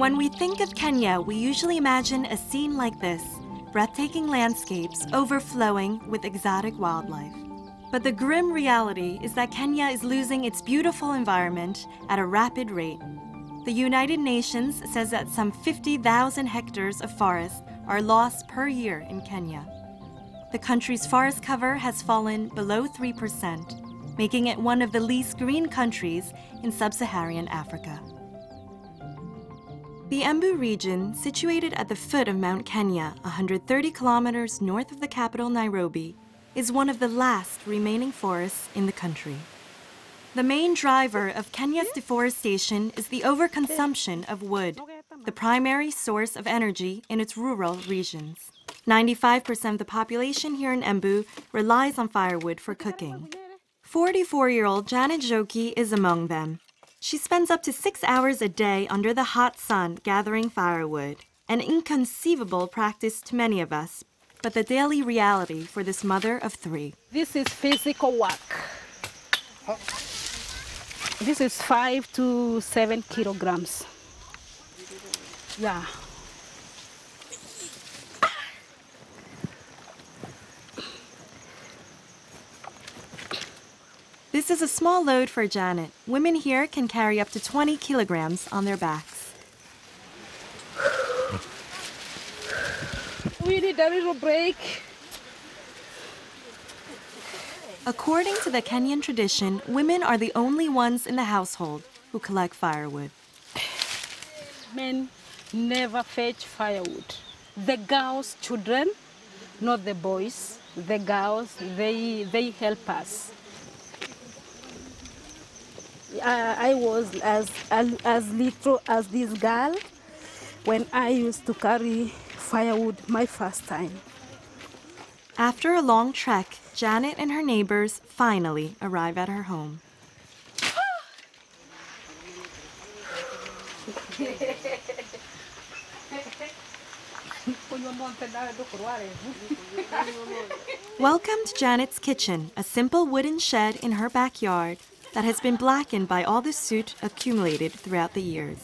When we think of Kenya, we usually imagine a scene like this breathtaking landscapes overflowing with exotic wildlife. But the grim reality is that Kenya is losing its beautiful environment at a rapid rate. The United Nations says that some 50,000 hectares of forest are lost per year in Kenya. The country's forest cover has fallen below 3%, making it one of the least green countries in sub Saharan Africa. The Embu region, situated at the foot of Mount Kenya, 130 kilometers north of the capital Nairobi, is one of the last remaining forests in the country. The main driver of Kenya's deforestation is the overconsumption of wood, the primary source of energy in its rural regions. 95% of the population here in Embu relies on firewood for cooking. 44 year old Janet Joki is among them. She spends up to six hours a day under the hot sun gathering firewood, an inconceivable practice to many of us, but the daily reality for this mother of three. This is physical work. This is five to seven kilograms. Yeah. This is a small load for Janet. Women here can carry up to 20 kilograms on their backs. We need a little break. According to the Kenyan tradition, women are the only ones in the household who collect firewood. Men never fetch firewood. The girls' children, not the boys, the girls, they, they help us. Uh, I was as, as, as little as this girl when I used to carry firewood my first time. After a long trek, Janet and her neighbors finally arrive at her home. Welcome to Janet's kitchen, a simple wooden shed in her backyard that has been blackened by all the soot accumulated throughout the years.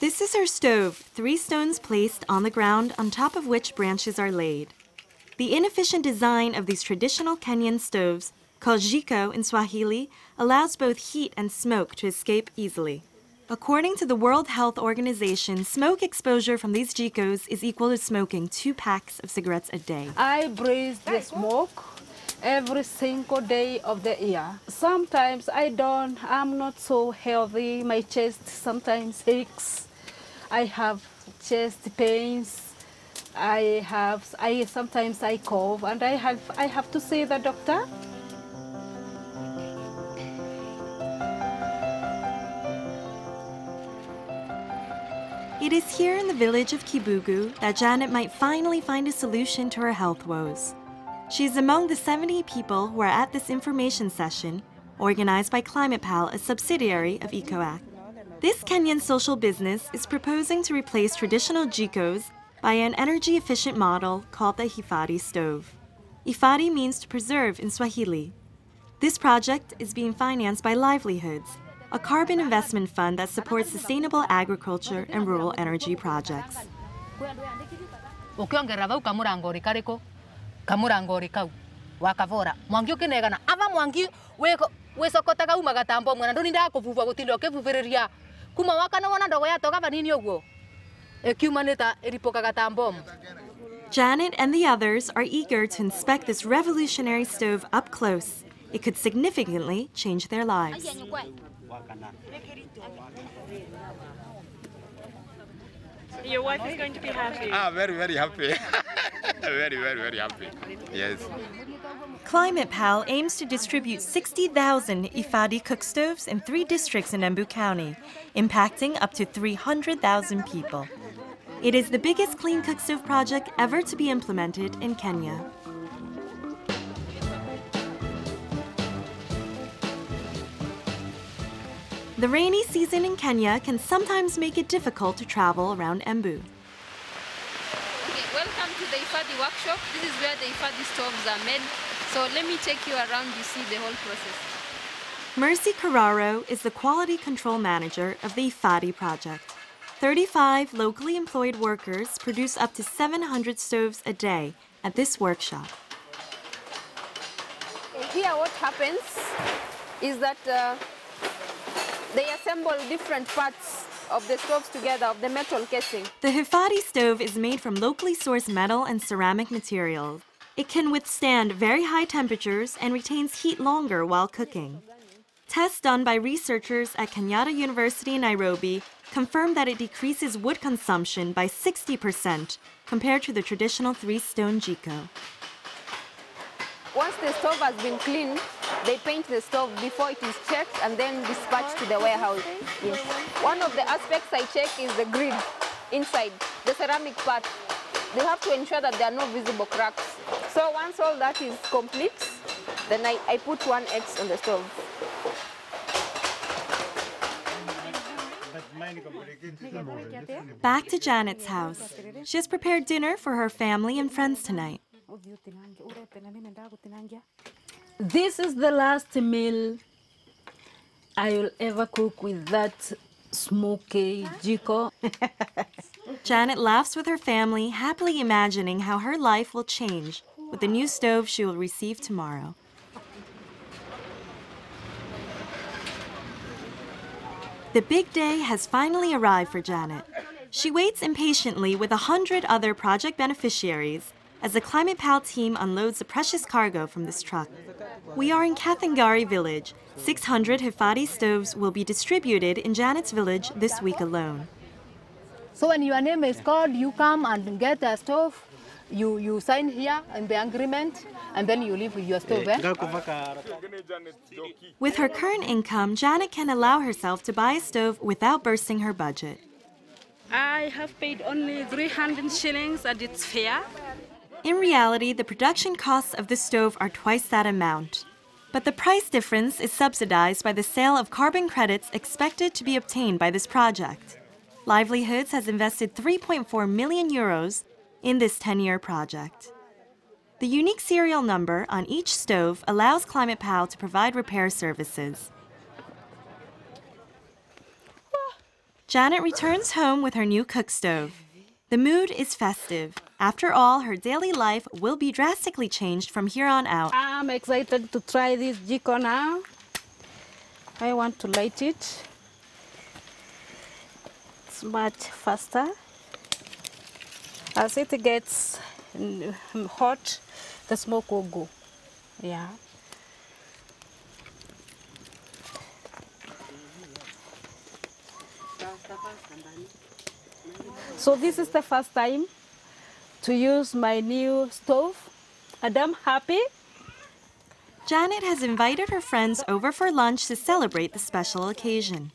This is her stove, three stones placed on the ground on top of which branches are laid. The inefficient design of these traditional Kenyan stoves, called jiko in Swahili, allows both heat and smoke to escape easily. According to the World Health Organization, smoke exposure from these jikos is equal to smoking two packs of cigarettes a day. I breathe the smoke every single day of the year. Sometimes I don't, I'm not so healthy. My chest sometimes aches. I have chest pains. I have, I sometimes I cough, and I have, I have to see the doctor. It is here in the village of Kibugu that Janet might finally find a solution to her health woes. She is among the 70 people who are at this information session, organized by ClimatePal, a subsidiary of EcoAct. This Kenyan social business is proposing to replace traditional jikos by an energy efficient model called the Hifadi stove. Hifadi means to preserve in Swahili. This project is being financed by Livelihoods, a carbon investment fund that supports sustainable agriculture and rural energy projects. Ukiongerera vau kamurangori kariko kamurangori kau wakavora mwangi ukinegana. Ava mwangi wiko- wicokotaga uma gatambo mwana. Ndunindaga kuvuva gutinda ukivuviriria kuma wakana wona ndogo yatoga vanini uguo ikiumanita iripukaga ta mbomu Janet and the others are eager to inspect this revolutionary stove up close. It could significantly change their lives. Your wife is going to be happy. Ah, very, very happy. very, very, very happy. Yes. Climate Pal aims to distribute 60,000 Hifadi cook stoves in three districts in Embu County, impacting up to 300,000 people. It is the biggest clean cook stove project ever to be implemented in Kenya. The rainy season in Kenya can sometimes make it difficult to travel around Embu. Okay, welcome to the Ifadi workshop. This is where the Ifadi stoves are made. So let me take you around, you see the whole process. Mercy Carraro is the quality control manager of the Hifadi project. 35 locally employed workers produce up to 700 stoves a day at this workshop. Here, what happens is that uh, they assemble different parts of the stoves together, of the metal casing. The Hifadi stove is made from locally sourced metal and ceramic materials. It can withstand very high temperatures and retains heat longer while cooking. Tests done by researchers at Kenyatta University in Nairobi confirm that it decreases wood consumption by 60% compared to the traditional three stone jiko. Once the stove has been cleaned, they paint the stove before it is checked and then dispatched to the warehouse. Yes. One of the aspects I check is the grid inside, the ceramic part. They have to ensure that there are no visible cracks. So once all that is complete, then I, I put one X on the stove. Back to Janet's house. She has prepared dinner for her family and friends tonight. This is the last meal I will ever cook with that smoky jiko. Janet laughs with her family, happily imagining how her life will change with the new stove she will receive tomorrow. The big day has finally arrived for Janet. She waits impatiently with a hundred other project beneficiaries as the Climate Pal team unloads the precious cargo from this truck. We are in Kathangari village. 600 Hifadi stoves will be distributed in Janet's village this week alone. So when your name is called, you come and get a stove. You, you sign here in the agreement, and then you leave with your stove. Eh? With her current income, Janet can allow herself to buy a stove without bursting her budget. I have paid only 300 shillings and it's fair. In reality, the production costs of the stove are twice that amount. But the price difference is subsidized by the sale of carbon credits expected to be obtained by this project. Livelihoods has invested 3.4 million euros in this 10 year project. The unique serial number on each stove allows Climate Pal to provide repair services. Janet returns home with her new cook stove. The mood is festive. After all, her daily life will be drastically changed from here on out. I'm excited to try this jiko now. I want to light it. It's much faster. As it gets hot, the smoke will go. Yeah. So this is the first time to use my new stove and I'm happy. Janet has invited her friends over for lunch to celebrate the special occasion.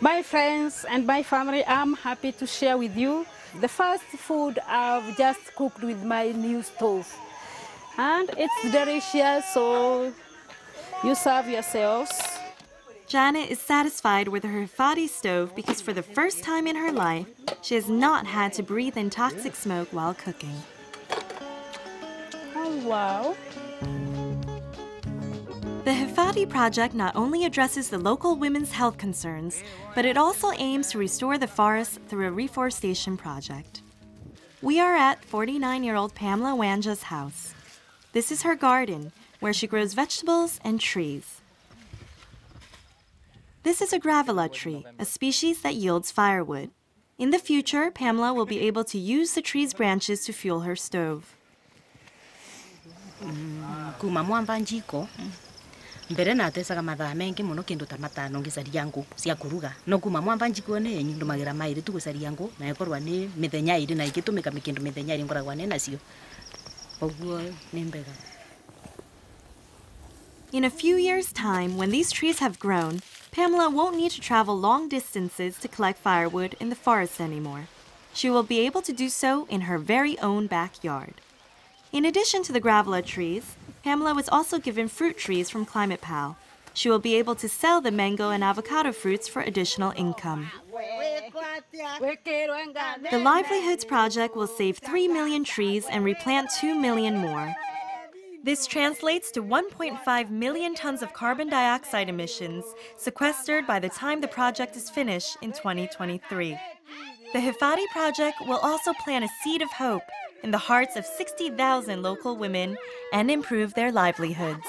My friends and my family, I'm happy to share with you the first food I've just cooked with my new stove. And it's delicious, so you serve yourselves. Janet is satisfied with her Hifadi stove because for the first time in her life, she has not had to breathe in toxic smoke while cooking. Hello. The Hifadi project not only addresses the local women's health concerns, but it also aims to restore the forest through a reforestation project. We are at 49 year old Pamela Wanja's house. This is her garden, where she grows vegetables and trees. This is a grevillea tree, a species that yields firewood. In the future, Pamela will be able to use the tree's branches to fuel her stove. kuma mwamba njiko mbere natecaga mathaa mengi muno kindu ta matano ngicaria ngu cia kuruga no kuma mwamba njiko ni ndumagira mairi tu gucaria ngu na ikorwa ni mithenya iri na igitumika kindu mithenya iri ngoragwa ni nacio koguo ni mbega In a few years' time, when these trees have grown, Pamela won't need to travel long distances to collect firewood in the forest anymore. She will be able to do so in her very own backyard. In addition to the grevillea trees, Pamela was also given fruit trees from Climate Pal. She will be able to sell the mango and avocado fruits for additional income. The Livelihoods Project will save 3 million trees and replant 2 million more. This translates to 1.5 million tons of carbon dioxide emissions sequestered by the time the project is finished in 2023. The Hifadi project will also plant a seed of hope in the hearts of 60,000 local women and improve their livelihoods.